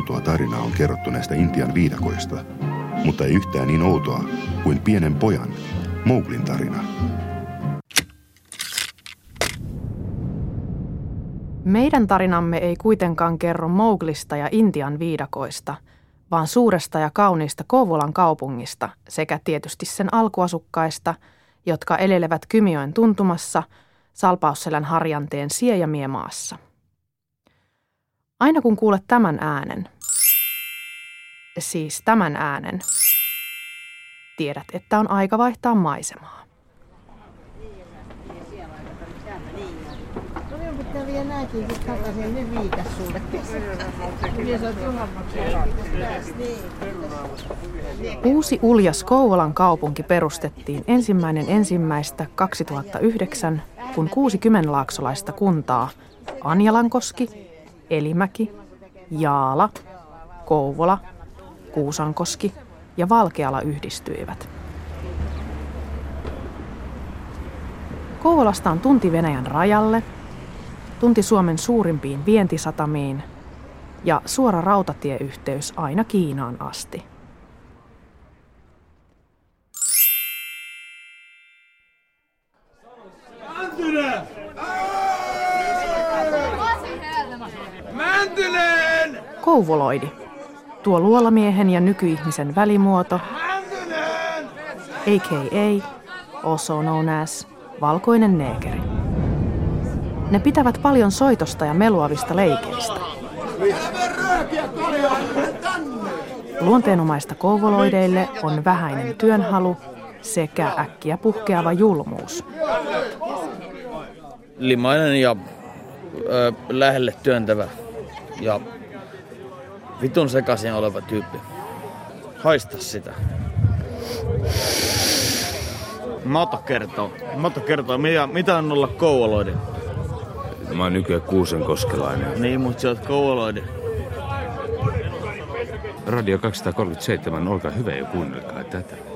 outoa tarinaa on kerrottu näistä Intian viidakoista, mutta ei yhtään niin outoa kuin pienen pojan, Mowglin tarina. Meidän tarinamme ei kuitenkaan kerro Mowglista ja Intian viidakoista, vaan suuresta ja kauniista Kouvolan kaupungista sekä tietysti sen alkuasukkaista, jotka elelevät Kymioen tuntumassa Salpausselän harjanteen Siejämiemaassa. Aina kun kuulet tämän äänen, siis tämän äänen, tiedät, että on aika vaihtaa maisemaa. pitää vielä näkin sitten takaisin, ne viikas sulle Uusi uljas Kouvolan kaupunki perustettiin ensimmäinen ensimmäistä 2009, kun kuusi kymmenlaaksolaista kuntaa Anjalankoski, Elimäki, Jaala, Kouvola, Kuusankoski ja Valkeala yhdistyivät. Kouvolasta on tunti Venäjän rajalle – tunti Suomen suurimpiin vientisatamiin ja suora rautatieyhteys aina Kiinaan asti. Kouvoloidi. Tuo luolamiehen ja nykyihmisen välimuoto, a.k.a. also known as valkoinen neekeri. Ne pitävät paljon soitosta ja meluavista leikeistä. Luonteenomaista kouvoloideille on vähäinen työnhalu sekä äkkiä puhkeava julmuus. Limainen ja ö, lähelle työntävä ja vitun sekaisin oleva tyyppi. Haista sitä. Mato kertoo. Mato kertoo, mitä, mitä on olla kouvoloiden. Mä oon nykyään Kuusenkoskelainen. Niin, mutta sä oot koululoiden. Radio 237, olkaa hyvä ja kuunnelkaa tätä.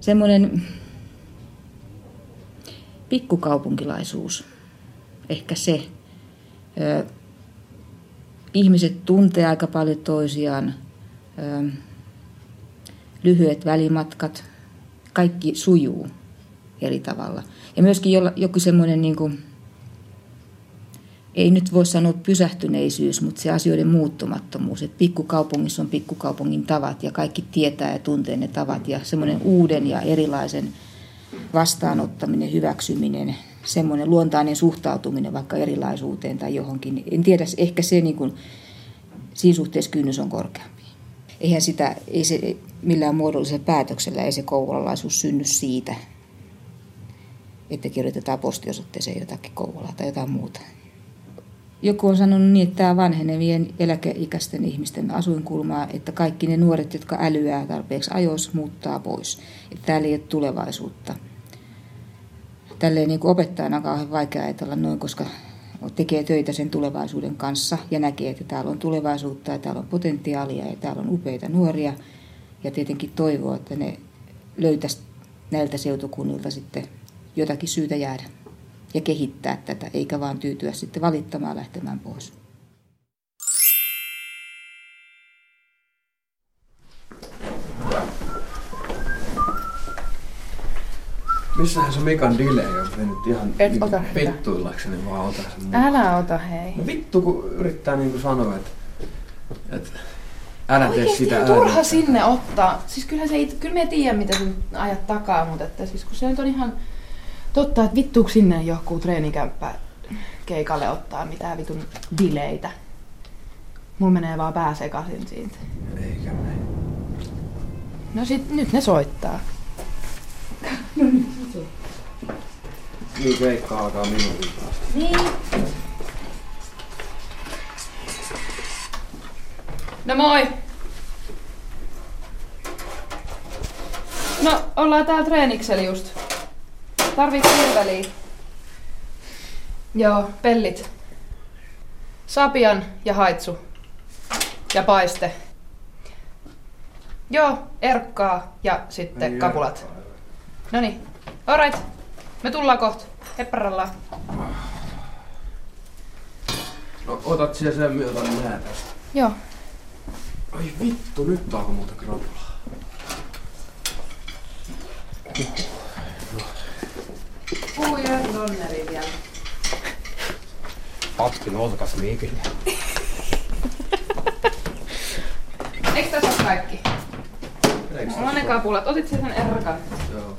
Semmoinen pikkukaupunkilaisuus, ehkä se. Ö, ihmiset tuntee aika paljon toisiaan, ö, lyhyet välimatkat, kaikki sujuu eri tavalla. Ja myöskin joku semmoinen niin kuin, ei nyt voi sanoa pysähtyneisyys, mutta se asioiden muuttumattomuus. Että pikkukaupungissa on pikkukaupungin tavat ja kaikki tietää ja tuntee ne tavat. Ja semmoinen uuden ja erilaisen vastaanottaminen, hyväksyminen, semmoinen luontainen suhtautuminen vaikka erilaisuuteen tai johonkin. En tiedä, ehkä se niin kuin, siinä suhteessa kynnys on korkeampi. Eihän sitä, ei se millään muodollisella päätöksellä, ei se kouvolalaisuus synny siitä, että kirjoitetaan postiosoitteeseen jotakin Kouvolaa tai jotain muuta. Joku on sanonut niin, että tämä vanhenevien eläkeikäisten ihmisten asuinkulmaa, että kaikki ne nuoret, jotka älyää tarpeeksi ajos, muuttaa pois. Että täällä ei ole tulevaisuutta. Tälleen niin opettajana on kauhean vaikea ajatella noin, koska tekee töitä sen tulevaisuuden kanssa ja näkee, että täällä on tulevaisuutta ja täällä on potentiaalia ja täällä on upeita nuoria. Ja tietenkin toivoo, että ne löytäisi näiltä seutukunnilta sitten jotakin syytä jäädä ja kehittää tätä, eikä vaan tyytyä sitten valittamaan lähtemään pois. Missähän se Mikan delay on mennyt ihan Et niin ota vittuillakseni vaan ota sen Älä ota hei. No vittu kun yrittää niinku sanoa, että, että älä tee Oikeesti sitä turha äänettä. sinne ottaa. Siis kyllähän se ei, kyllä me tiedä mitä sä ajat takaa, mutta että siis kun se nyt on ihan totta, että vittuuko sinne joku treenikämppä keikalle ottaa mitään vitun dileitä. Mulla menee vaan pää sekaisin siitä. Eikä mene. No sit nyt ne soittaa. Niin keikka alkaa minuutin päästä. Niin. No moi! No, ollaan täällä treeniksellä just. Tarvit kirveliä. Joo, pellit. Sapian ja haitsu. Ja paiste. Joo, erkkaa ja sitten kapulat. Noniin. Alright. Me tullaan kohta. Hepparallaan. No otat siellä sen myötä, niin näet tästä. Joo. Ai vittu, nyt alkoi muuta krapulaa. Puu ja donneri vielä. Pappi olkas liikille. Eikö tässä ole kaikki? Mulla on ne kapulat. Otit sen erkan? Joo.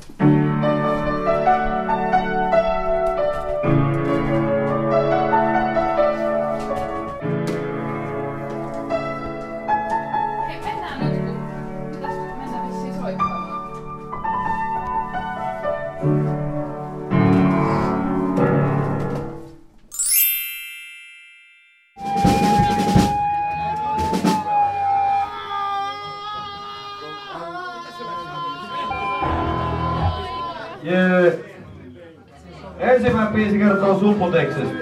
Ensimmäinen biisi kertoo summuteksesta.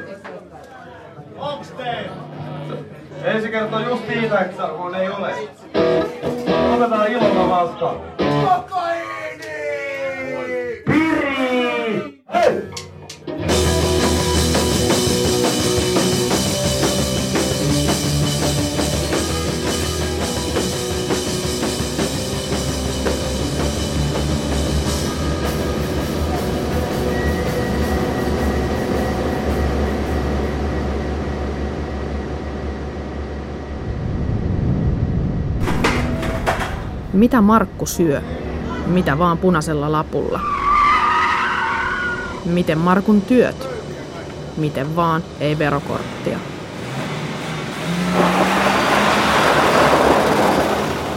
Onks teillä? Ensi kertoo just siitä, kun ei ole. Otetaan ilolla vastaan. Mitä Markku syö? Mitä vaan punaisella lapulla? Miten Markun työt? Miten vaan ei verokorttia.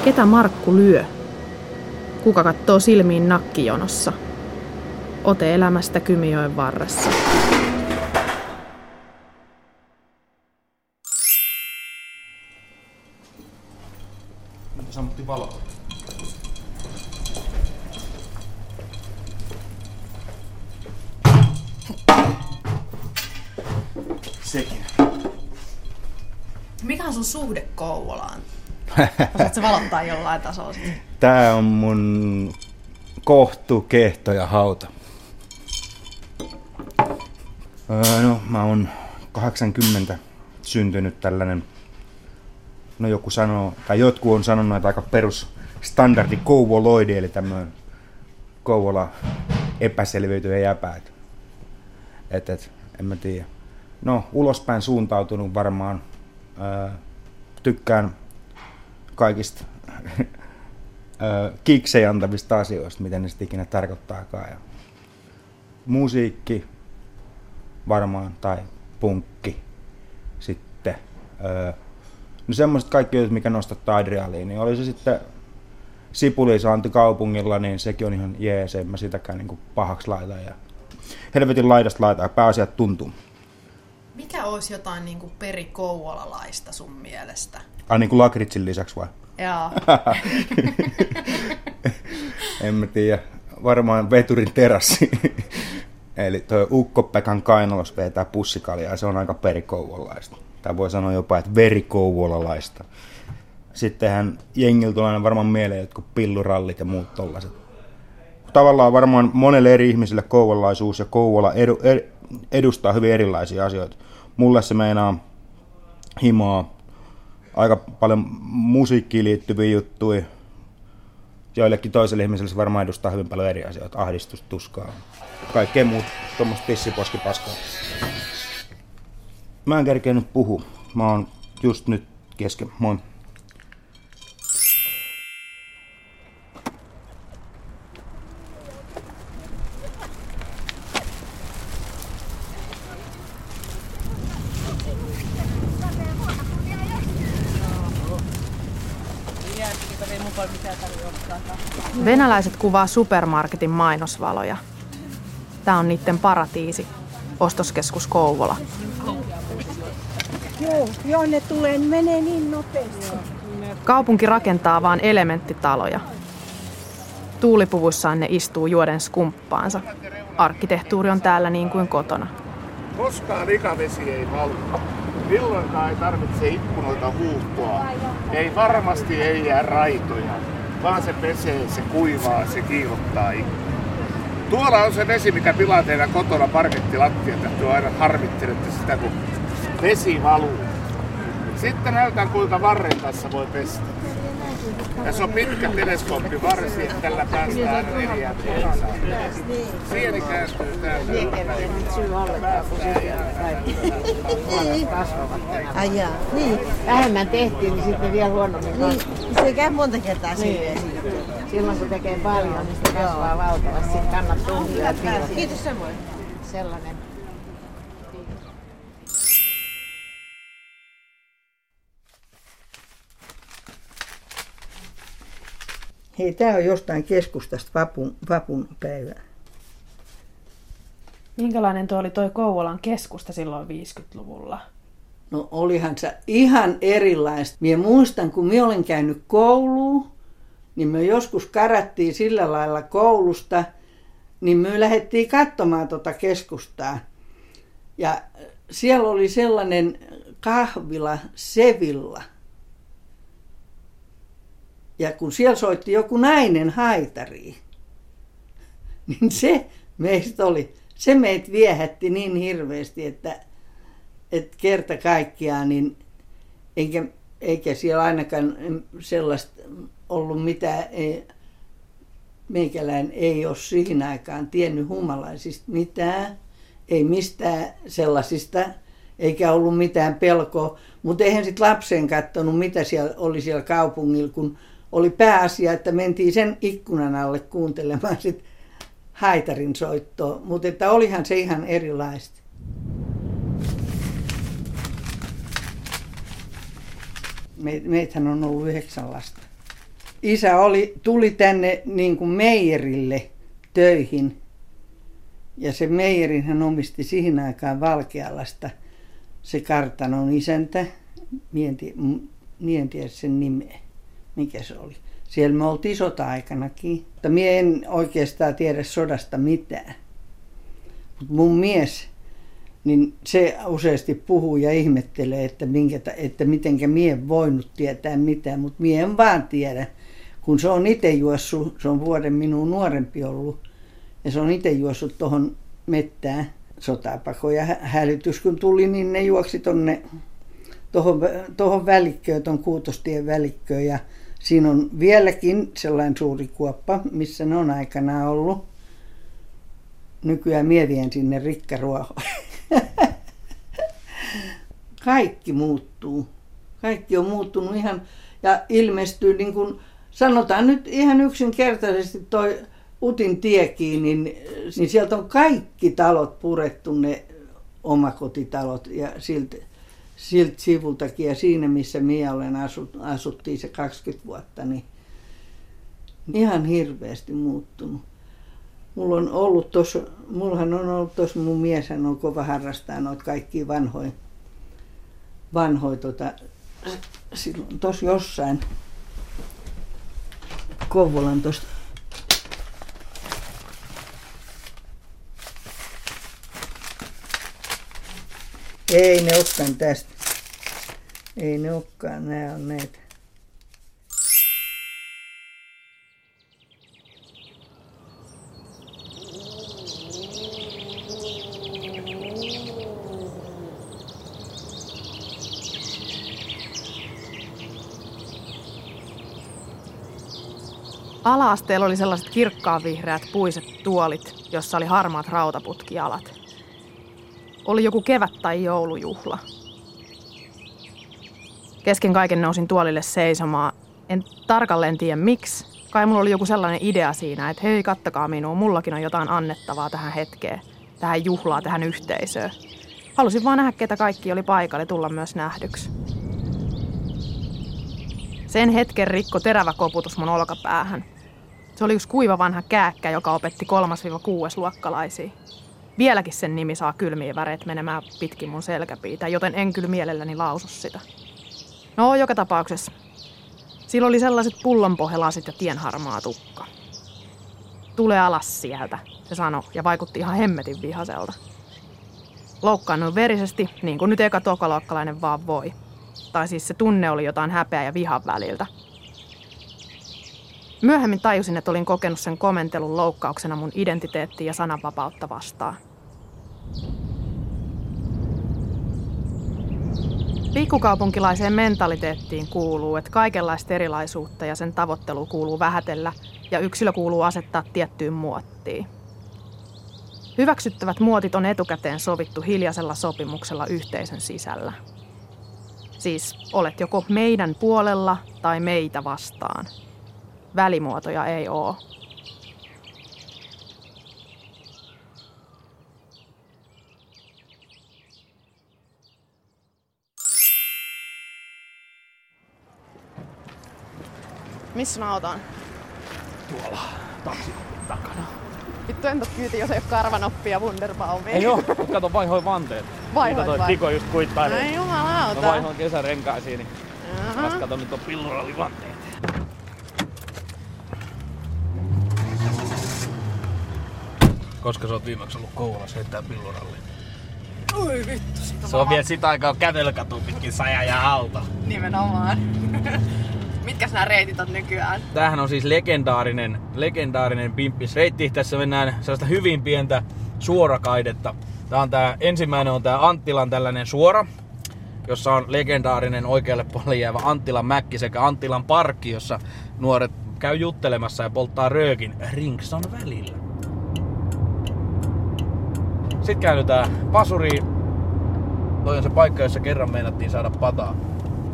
Ketä Markku lyö? Kuka kattoo silmiin nakkijonossa? Ote elämästä Kymijoen varressa. Sammutti valo. Sekin. Mikä on sun suhde Kouvolaan? Osaatko valottaa jollain tasolla? Tää on mun kohtu, kehto ja hauta. Öö, no, mä oon 80 syntynyt tällainen, no joku sanoo, tai jotkut on sanonut, että aika perus standardi kouvoloidi, eli tämmöinen Kouvola epäselviytyjä jäpäät. Et, et, en mä tiedä. No, ulospäin suuntautunut varmaan. Öö, tykkään kaikista öö, antavista asioista, miten ne sitten ikinä tarkoittaakaan. Ja musiikki varmaan, tai punkki sitten. Öö, no semmoiset kaikki jutut, mikä nostattaa adrenaliinia. Oli se sitten sipulisaanti kaupungilla, niin sekin on ihan jees, en mä sitäkään niin pahaksi laita. Ja helvetin laidasta laita, pääasiat tuntuu. Mikä olisi jotain niin kuin perikouvolalaista sun mielestä? Ai niin kuin lakritsin lisäksi vai? Joo. en mä tiedä. Varmaan veturin terassi. Eli tuo Ukko-Pekan kainalos vetää pussikaljaa, se on aika perikouvolalaista. Tai voi sanoa jopa, että verikouvolalaista. Sittenhän jengillä tulee aina varmaan mieleen jotkut pillurallit ja muut tollaset. Tavallaan varmaan monelle eri ihmisille kouvolalaisuus ja Kouvola edu, ed, edustaa hyvin erilaisia asioita. Mulle se meinaa himaa aika paljon musiikkiin liittyviä juttuja. Joillekin toiselle ihmiselle se varmaan edustaa hyvin paljon eri asioita. Ahdistusta, tuskaa, kaikkea muut tuommoista pissiposkipaskaa. Mä en kerkeä nyt puhu. Mä oon just nyt kesken. Moi. Venäläiset kuvaa supermarketin mainosvaloja. Tämä on niiden paratiisi. Ostoskeskus Kouvola. Joo, joo, ne tulee, menee niin nopeasti. Kaupunki rakentaa vain elementtitaloja. Tuulipuvuissaan ne istuu juoden skumppaansa. Arkkitehtuuri on täällä niin kuin kotona. Koskaan likavesi ei valu. Milloinkaan ei tarvitse ikkunoita huuhtoa. Ei varmasti ei jää raitoja, vaan se pesee, se kuivaa, se kiilottaa. Tuolla on se vesi, mikä pilaa teidän kotona parkettilattiat, että te aina harmittelette sitä, kun vesi valuu. Sitten näytän, kuinka varren tässä voi pestä. Tässä on pitkä teleskooppi varsi, tällä päästään neljään. Sieni kääntyy täältä. syy ollenkaan, kun sitten kasvavat. Ai jaa, niin. Vähemmän tehtiin, niin sitten vielä huonommin Niin, se käy monta kertaa niin. Silloin kun tekee paljon, niin se kasvaa valtavasti. Sitten kannattaa hyvää Kiitos samoin. Sellainen. Hei, tämä on jostain keskustasta vapun, vapun päivä. Minkälainen tuo oli toi Kouvolan keskusta silloin 50-luvulla? No olihan se ihan erilaista. Mie muistan, kun minä olen käynyt kouluun, niin me joskus karattiin sillä lailla koulusta, niin me lähdettiin katsomaan tuota keskustaa. Ja siellä oli sellainen kahvila Sevilla. Ja kun siellä soitti joku nainen haitari, niin se meistä oli, se meitä viehätti niin hirveästi, että, että kerta kaikkiaan, niin eikä, eikä siellä ainakaan sellaista ollut mitään, ei, meikäläinen ei ole siihen aikaan tiennyt humalaisista mitään, ei mistään sellaisista, eikä ollut mitään pelkoa, mutta eihän sitten lapseen katsonut, mitä siellä oli siellä kaupungilla, kun oli pääasia, että mentiin sen ikkunan alle kuuntelemaan sit haitarin soittoa, mutta että olihan se ihan erilaista. Me, meitähän on ollut yhdeksän lasta. Isä oli, tuli tänne niin kuin meijerille töihin. Ja se meijerin hän omisti siihen aikaan Valkealasta. Se kartanon isäntä, mien tiedä sen nimeä mikä se oli. Siellä me oltiin sota-aikanakin. Mutta mie en oikeastaan tiedä sodasta mitään. Mutta mun mies, niin se useasti puhuu ja ihmettelee, että, minkä, että mitenkä mie voinut tietää mitään, mutta mie en vaan tiedä. Kun se on itse juossut, se on vuoden minun nuorempi ollut, ja se on itse juossut tuohon mettään sotapakoja. Hälytys kun tuli, niin ne juoksi tuohon, tuohon välikköön, tuon Kuutostien välikköön ja Siinä on vieläkin sellainen suuri kuoppa, missä ne on aikanaan ollut. Nykyään mievien sinne rikkaruohoon. Kaikki muuttuu. Kaikki on muuttunut ihan ja ilmestyy niin kuin, sanotaan nyt ihan yksinkertaisesti toi Utin tiekin, niin, niin sieltä on kaikki talot purettu, ne omakotitalot ja siltä siltä sivultakin ja siinä, missä minä olen asut, asuttiin se 20 vuotta, niin ihan hirveästi muuttunut. Mulla on ollut tuossa, mullahan on ollut tuossa, mun mies on kova harrastaa noita kaikkia vanhoja, vanhoja tota, silloin tuossa jossain Kouvolan tuosta Ei ne olekaan tästä. Ei ne olekaan, nämä on näitä. Ala-asteella oli sellaiset kirkkaanvihreät puiset tuolit, jossa oli harmaat rautaputkialat. Oli joku kevät- tai joulujuhla. Kesken kaiken nousin tuolille seisomaan. En tarkalleen tiedä miksi. Kai mulla oli joku sellainen idea siinä, että hei, kattakaa minua, mullakin on jotain annettavaa tähän hetkeen, tähän juhlaan, tähän yhteisöön. Halusin vaan nähdä, ketä kaikki oli paikalle tulla myös nähdyksi. Sen hetken rikko terävä koputus mun olkapäähän. Se oli yksi kuiva vanha kääkkä, joka opetti 3-6 luokkalaisia. Vieläkin sen nimi saa kylmiä väreet menemään pitkin mun selkäpiitä, joten en kyllä mielelläni lausu sitä. No, joka tapauksessa. Sillä oli sellaiset pullonpohjalasit ja tienharmaa tukka. Tule alas sieltä, se sanoi ja vaikutti ihan hemmetin vihaselta. Loukkaannut verisesti, niin kuin nyt eka tokalokkalainen vaan voi. Tai siis se tunne oli jotain häpeä ja vihan väliltä. Myöhemmin tajusin, että olin kokenut sen komentelun loukkauksena mun identiteettiä ja sananvapautta vastaan. Pikkukaupunkilaiseen mentaliteettiin kuuluu, että kaikenlaista erilaisuutta ja sen tavoittelu kuuluu vähätellä ja yksilö kuuluu asettaa tiettyyn muottiin. Hyväksyttävät muotit on etukäteen sovittu hiljaisella sopimuksella yhteisön sisällä. Siis olet joko meidän puolella tai meitä vastaan. Välimuotoja ei ole. Missä mä otan? Tuolla taksi takana. Vittu entä kyyti, jos ei ole karvanoppia Wunderbaumia. Ei oo, mut kato vaihoin vanteet. Vaihoit Niitä toi vai? Tiko just kuittailee. Ai jumalauta. Mä vaihoin kesärenkaisiin, niin. Kas kato nyt on pillurallivanteet. Koska sä oot viimeksi ollut Kouvolassa heittää pilluralli? Oi vittu, siitä Se on vielä sitä aikaa kävelykatu pitkin saja ja alta. Nimenomaan. Mitkäs nämä reitit on nykyään? Tämähän on siis legendaarinen, legendaarinen pimppisreitti. Tässä mennään sellaista hyvin pientä suorakaidetta. Tää on tää, ensimmäinen on tää Anttilan tällainen suora, jossa on legendaarinen oikealle puolelle jäävä Anttilan mäkki sekä Anttilan parkki, jossa nuoret käy juttelemassa ja polttaa röökin Rinkson välillä. Sitten käännytään Pasuriin. Toi on se paikka, jossa kerran meinattiin saada pataa.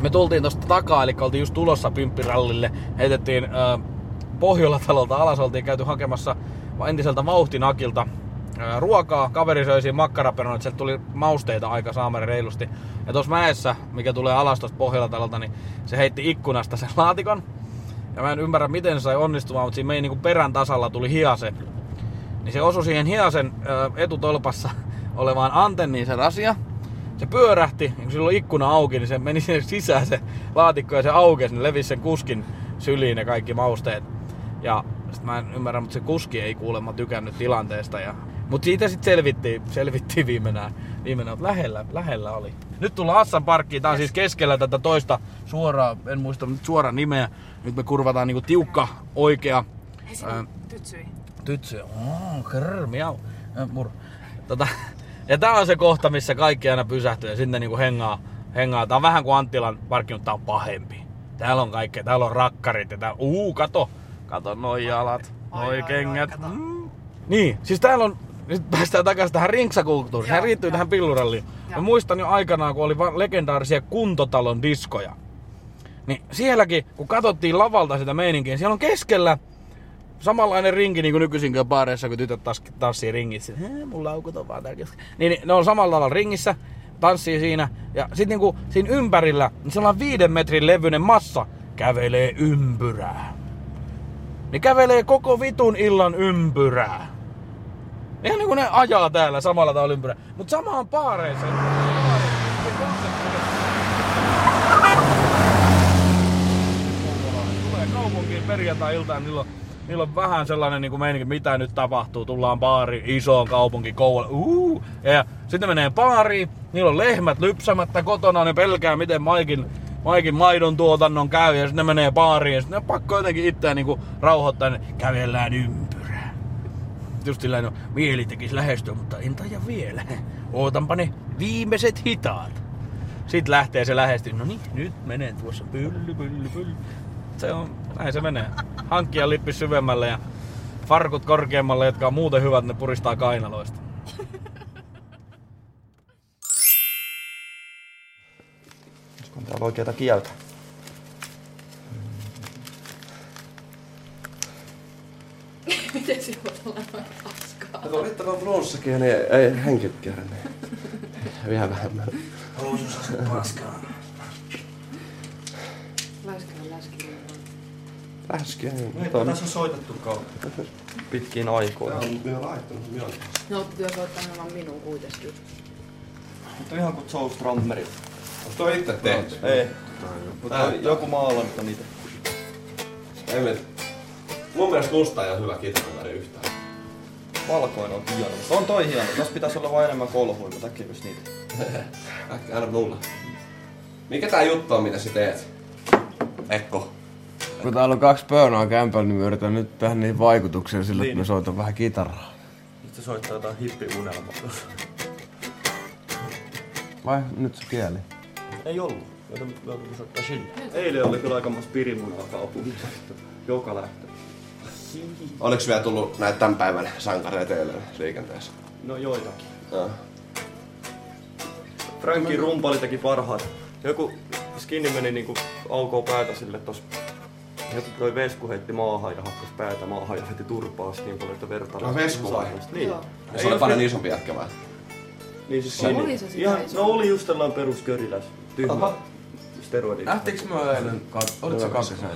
Me tultiin tosta takaa, eli oltiin just tulossa pymppirallille. Heitettiin äh, Pohjola-talolta alas, oltiin käyty hakemassa entiseltä vauhtinakilta äh, ruokaa. Kaveri söi siinä makkaraperunoita, sieltä tuli mausteita aika saamari reilusti. Ja tuossa mäessä, mikä tulee alas tuosta Pohjola-talolta, niin se heitti ikkunasta sen laatikon. Ja mä en ymmärrä miten se sai onnistumaan, mutta siinä meidän niin perän tasalla tuli hiase. Niin se osui siihen hiasen ö, etutolpassa olevaan antenniin se rasia. Se pyörähti, ja kun sillä oli ikkuna auki, niin se meni sinne sisään se laatikko ja se aukesi, niin levisi sen kuskin syliin ne kaikki mausteet. Ja sit mä en ymmärrä, mutta se kuski ei kuulemma tykännyt tilanteesta. Ja... Mutta siitä sitten selvittiin, selvittiin viimeinen, viimeinen että lähellä, lähellä oli. Nyt tullaan Assan parkkiin, tää on siis keskellä tätä toista suoraa, en muista nyt suoran nimeä. Nyt me kurvataan niinku tiukka, oikea ää, Tytsyi. Tytsy. Oh, krr, miau. Mur. Tota, ja tää on se kohta, missä kaikki aina pysähtyy ja sinne niinku hengaa. hengaa. Tää on vähän kuin Anttilan parkki, mutta tää on pahempi. Täällä on kaikkea. Täällä on rakkarit ja tää... Uu, kato. Kato noi jalat. Noi kengät. Mm. Niin, siis täällä on... Nyt päästään takaisin tähän rinksakulttuuriin. Sehän riittyy tähän pilluralliin. Mä muistan jo aikanaan, kun oli legendaarisia kuntotalon diskoja. Niin sielläkin, kun katsottiin lavalta sitä meininkiä, siellä on keskellä samanlainen rinki niin kuin nykyisin baareissa, kun tytöt taas tanssii ringissä. Mun laukut on vaan täällä. Niin, niin ne on samalla tavalla ringissä, tanssii siinä. Ja sitten niinku siinä ympärillä, niin sellainen viiden metrin levyinen massa kävelee ympyrää. Ne kävelee koko vitun illan ympyrää. Ihan niinku ne ajaa täällä samalla tavalla ympyrää. Mut samaan kaupunkiin perjantai-iltaan, niillä on Niillä on vähän sellainen niin kuin meininki, mitä nyt tapahtuu. Tullaan baari, isoon kaupunki, Kouvola. Uh, ja sitten menee baariin, niillä on lehmät lypsämättä kotona, ne pelkää miten Maikin, Maikin maidon tuotannon käy. Ja sitten ne menee baariin ja sitten ne on pakko jotenkin itseään niin kuin rauhoittaa, niin kävellään ympyrää. Just silleen, no, mieli tekisi lähestyä, mutta en taja vielä. Ootanpa ne viimeiset hitaat. Sitten lähtee se lähestyy. No niin, nyt menen tuossa. Pylly, pylly, pylly. Se on, näin se menee. Hankkia lippi syvemmälle ja farkut korkeammalle, jotka on muuten hyvät, ne puristaa kainaloista. On täällä oikeata kieltä. Miten se voi olla paskaa? Kato, riittävän flonssakin, niin ei henki kärne. Vielä vähemmän. Housussa paskaa. Läskiä, niin. No ei tässä on soitettu kautta. Pitkiin aikoihin. Tää on vielä laittanut mieleen. No, työ soittaa vaan minun kuitenkin. Mutta ihan kuin Joe Strammeri. Onko toi itse tehty? Ei. Mutta joku maalannut niitä. Emil. Mun mielestä musta ei ole hyvä kitaran väri yhtään. Valkoinen on hieno, mutta on toi hieno. Tässä pitäisi olla vain enemmän kolhuja, mutta äkkiäkös niitä? Äkkiä anna mulle. Mikä tää juttu on, mitä sä teet? Ekko. Kun täällä on kaksi pöönaa kämpällä, niin me yritän nyt tehdä niihin vaikutuksia sillä, että Niin. me soitan vähän kitaraa. Nyt se soittaa jotain hippiunelmaa. Vai nyt se kieli? Ei ollut. Joten me joudumme soittaa sille. Eilen oli kyllä aikamoista pirimunaa kaupungissa. Joka lähtö. Oliko vielä tullut näitä tämän päivän sankareita eilen liikenteessä? No joitakin. Joo. Frankin rumpali teki parhaat. Joku skinni meni niinku ok päätä sille tos. Joku toi Vesku heitti maahan ja hakkas päätä maahan ja veti turpaa sit niin paljon, että verta No, Vesku vai? Niin. Ja se oli paljon isompi jätkä vai? Niin siis Oli skinni. se Ihan, no oli just tällainen perusköriläs. Tyhmä. Aha. Steroidi. Nähtiinkö me eilen? Olit sä kaksisäätä?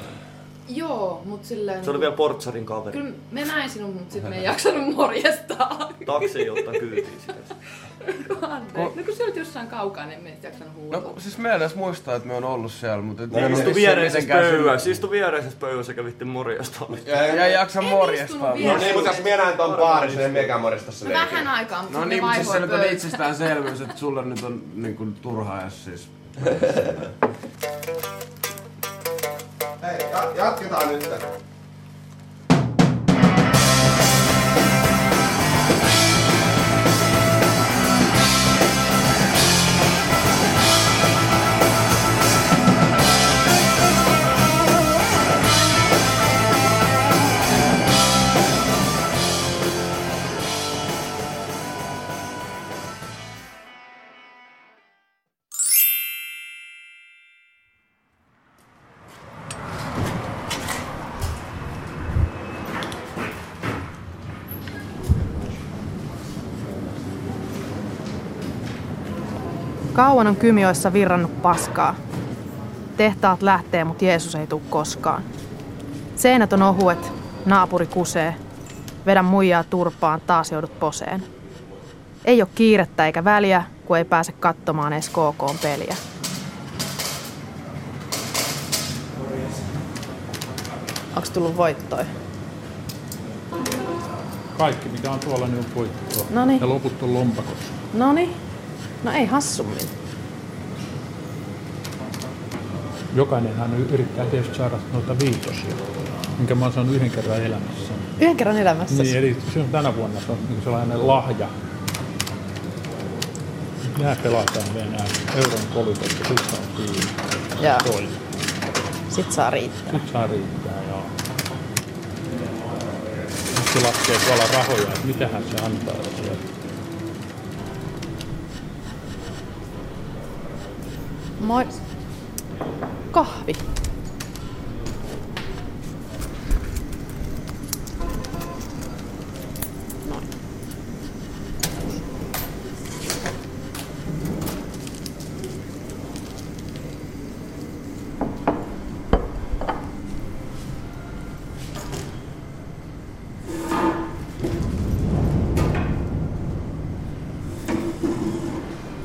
Joo, mut silleen... Se oli vielä Portsarin kaveri. Kyllä me näin sinun, mut sit me ei jaksanut morjestaa. Taksi ei ottaa kyytiin sitä. Anteeksi. No kun sä olit jossain kaukana, niin me ei jaksanut huutaa. No siis me edes muistaa, että me on ollut siellä, mutta... et me oo istu viereisessä pöydässä. Istu viereisessä pöydässä ja vitti morjastaa. Ja ei jaksa morjestaa. No niin, mutta jos minä näen ton baarissa, niin mekään morjesta se No vähän aikaa, mutta No niin, mutta siis se nyt on itsestäänselvyys, että sulle nyt on niin kuin turhaa jos siis... Hei, ja- jatketaan nyt. Kauan on kymioissa virrannut paskaa. Tehtaat lähtee, mutta Jeesus ei tule koskaan. Seinät on ohuet, naapuri kusee. Vedän muijaa turpaan, taas joudut poseen. Ei ole kiirettä eikä väliä, kun ei pääse katsomaan edes KK-peliä. Onko tullut voittoi? Kaikki mikä on tuolla niin on voittoa. Noniin. Ja loput on lompakossa. Noni. No ei hassummin. Jokainenhan yrittää tietysti saada noita viitosia, minkä mä oon saanut yhden kerran elämässä. Yhden kerran elämässä. Niin, eli se on tänä vuonna se on niin sellainen lahja. Nämä pelataan nämä euron kolikot ja sitten on siinä. Joo. Sit saa riittää. Nyt saa riittää, joo. Se laskee tuolla rahoja, että mitähän se antaa. sieltä. Moi. Kahvi.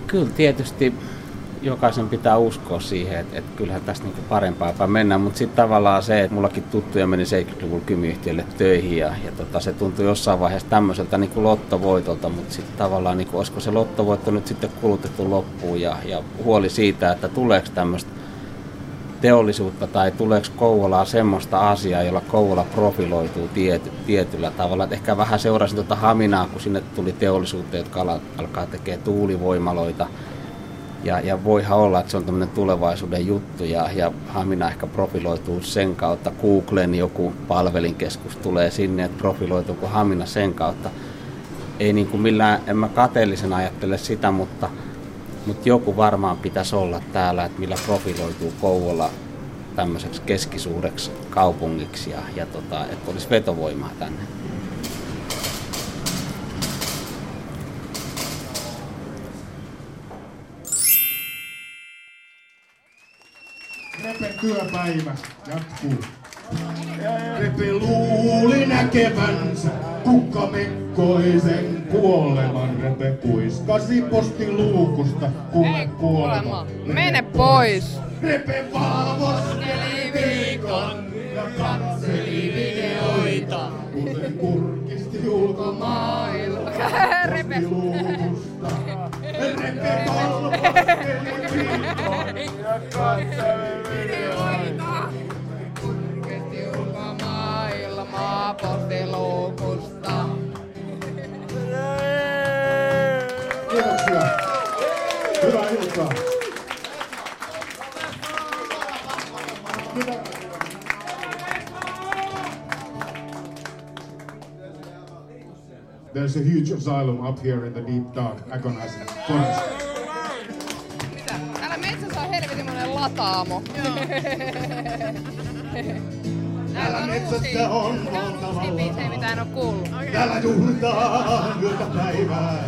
Kyllä tietysti jokaisen pitää uskoa siihen, että, että kyllähän tästä niin parempaa mennään, mutta sitten tavallaan se, että mullakin tuttuja meni 70-luvulla kymiyhtiölle töihin ja, ja tota, se tuntui jossain vaiheessa tämmöiseltä niin kuin lottovoitolta, mutta sitten tavallaan niin kuin, olisiko se lottovoitto nyt sitten kulutettu loppuun ja, ja huoli siitä, että tuleeko tämmöistä teollisuutta tai tuleeko Kouvolaa semmoista asiaa, jolla Kouvola profiloituu tiety, tietyllä tavalla. Et ehkä vähän seurasin tuota Haminaa, kun sinne tuli teollisuutta, jotka alkaa tekemään tuulivoimaloita. Ja, ja voihan olla, että se on tämmöinen tulevaisuuden juttu ja, ja Hamina ehkä profiloituu sen kautta. Googlen joku palvelinkeskus tulee sinne, että profiloituuko Hamina sen kautta. Ei niin kuin millään, en mä kateellisen ajattele sitä, mutta, mutta joku varmaan pitäisi olla täällä, että millä profiloituu Kouvola tämmöiseksi keskisuureksi kaupungiksi ja, ja tota, että olisi vetovoimaa tänne. työpäivä jatkuu. Repe luuli näkevänsä kukkamekkoisen kuoleman. Repe kuiskasi postiluukusta kuule kuolema. Mene pois. Repe valvosteli viikon ja katseli videoita, kuten kurkisti ulkomaailma. Repe. Repe valvosteli viikon. There's a huge asylum up here in the deep dark agonizing forest. Täällä metsässä on helvetin monen lataamo. Täällä on metsässä on uusia biisejä, mitä en oo kuullut. Täällä juhlitaan yötä päivää.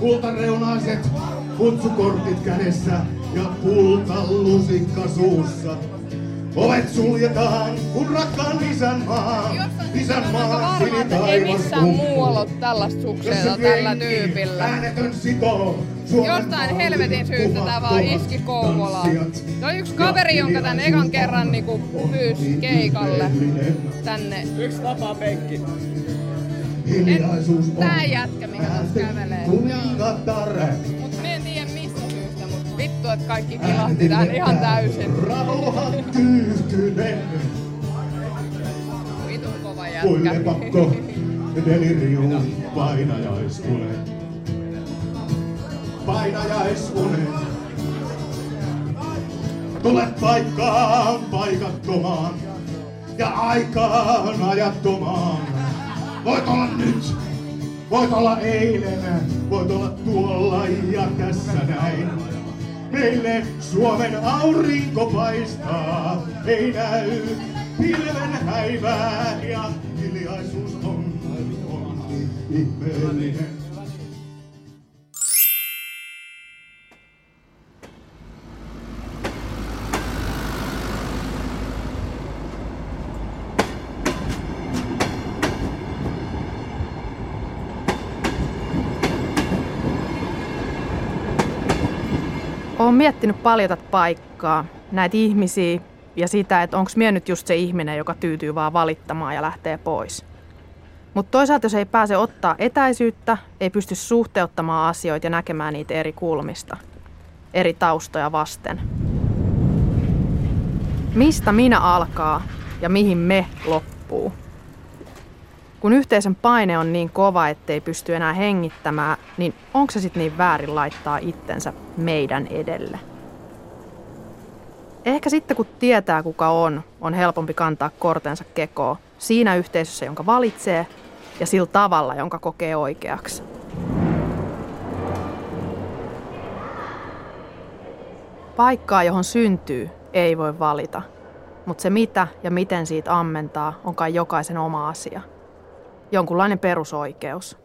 Kultareunaiset kutsukortit kädessä ja kultalusikka suussa. Ovet suljetaan, kun rakkaan isänmaan, isänmaan varma, että ei sinitaivas missään muualla ole tällaista sukseita tällä tyypillä. Äänetön sitoo, Jostain helvetin syystä tää vaan iski Kouvolaan. Se yksi kaveri, jonka tän ekan kerran niinku pyysi keikalle tänne. Yksi vapaa penkki. Tää jätkä, mikä tässä kävelee. kuningatar. Vittu, että kaikki kilahti tän ihan täysin. Rauhan tyyhtyneen. Vitun kova jätkä. lepakko, delirium, painajaistunet. Painajaistunet. Tule paikkaan paikattomaan ja aikaan ajattomaan. Voit olla nyt, voit olla eilen, voit olla tuolla ja tässä näin. Meille Suomen aurinko paistaa, ei näy pilven häivää ja hiljaisuus on, on ihmeellinen. Olen miettinyt paljon tätä paikkaa, näitä ihmisiä ja sitä, että onko mie nyt just se ihminen, joka tyytyy vaan valittamaan ja lähtee pois. Mutta toisaalta jos ei pääse ottaa etäisyyttä, ei pysty suhteuttamaan asioita ja näkemään niitä eri kulmista, eri taustoja vasten. Mistä minä alkaa ja mihin me loppuu? Kun yhteisön paine on niin kova, ettei pysty enää hengittämään, niin onko se sitten niin väärin laittaa itsensä meidän edelle? Ehkä sitten kun tietää kuka on, on helpompi kantaa kortensa kekoon siinä yhteisössä, jonka valitsee ja sillä tavalla, jonka kokee oikeaksi. Paikkaa, johon syntyy, ei voi valita, mutta se mitä ja miten siitä ammentaa on kai jokaisen oma asia. Jonkunlainen perusoikeus.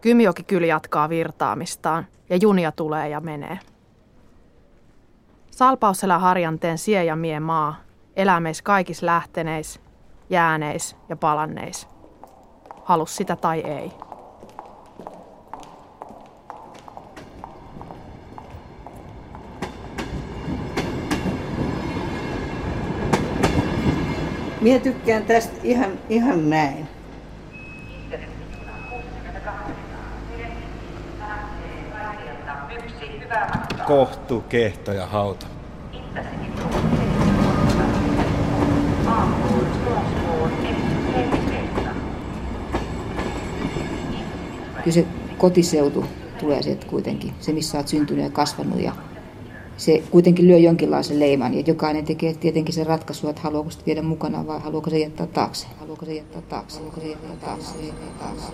Kymijoki kyllä jatkaa virtaamistaan ja junia tulee ja menee. Salpausselä harjanteen sie ja mie maa, elää meis kaikis lähteneis, jääneis ja palanneis. Halus sitä tai ei. Mie tykkään tästä ihan, ihan näin. Kohtu, kehto ja hauta. Kyllä se kotiseutu tulee sieltä kuitenkin, se missä olet syntynyt ja kasvanut ja se kuitenkin lyö jonkinlaisen leiman ja jokainen tekee tietenkin sen ratkaisu, että haluaako sitä viedä mukana vai haluaako se jättää taakse. Haluaako se jättää taakse. Haluaako se jättää taakse. Haluaako se jättää taakse.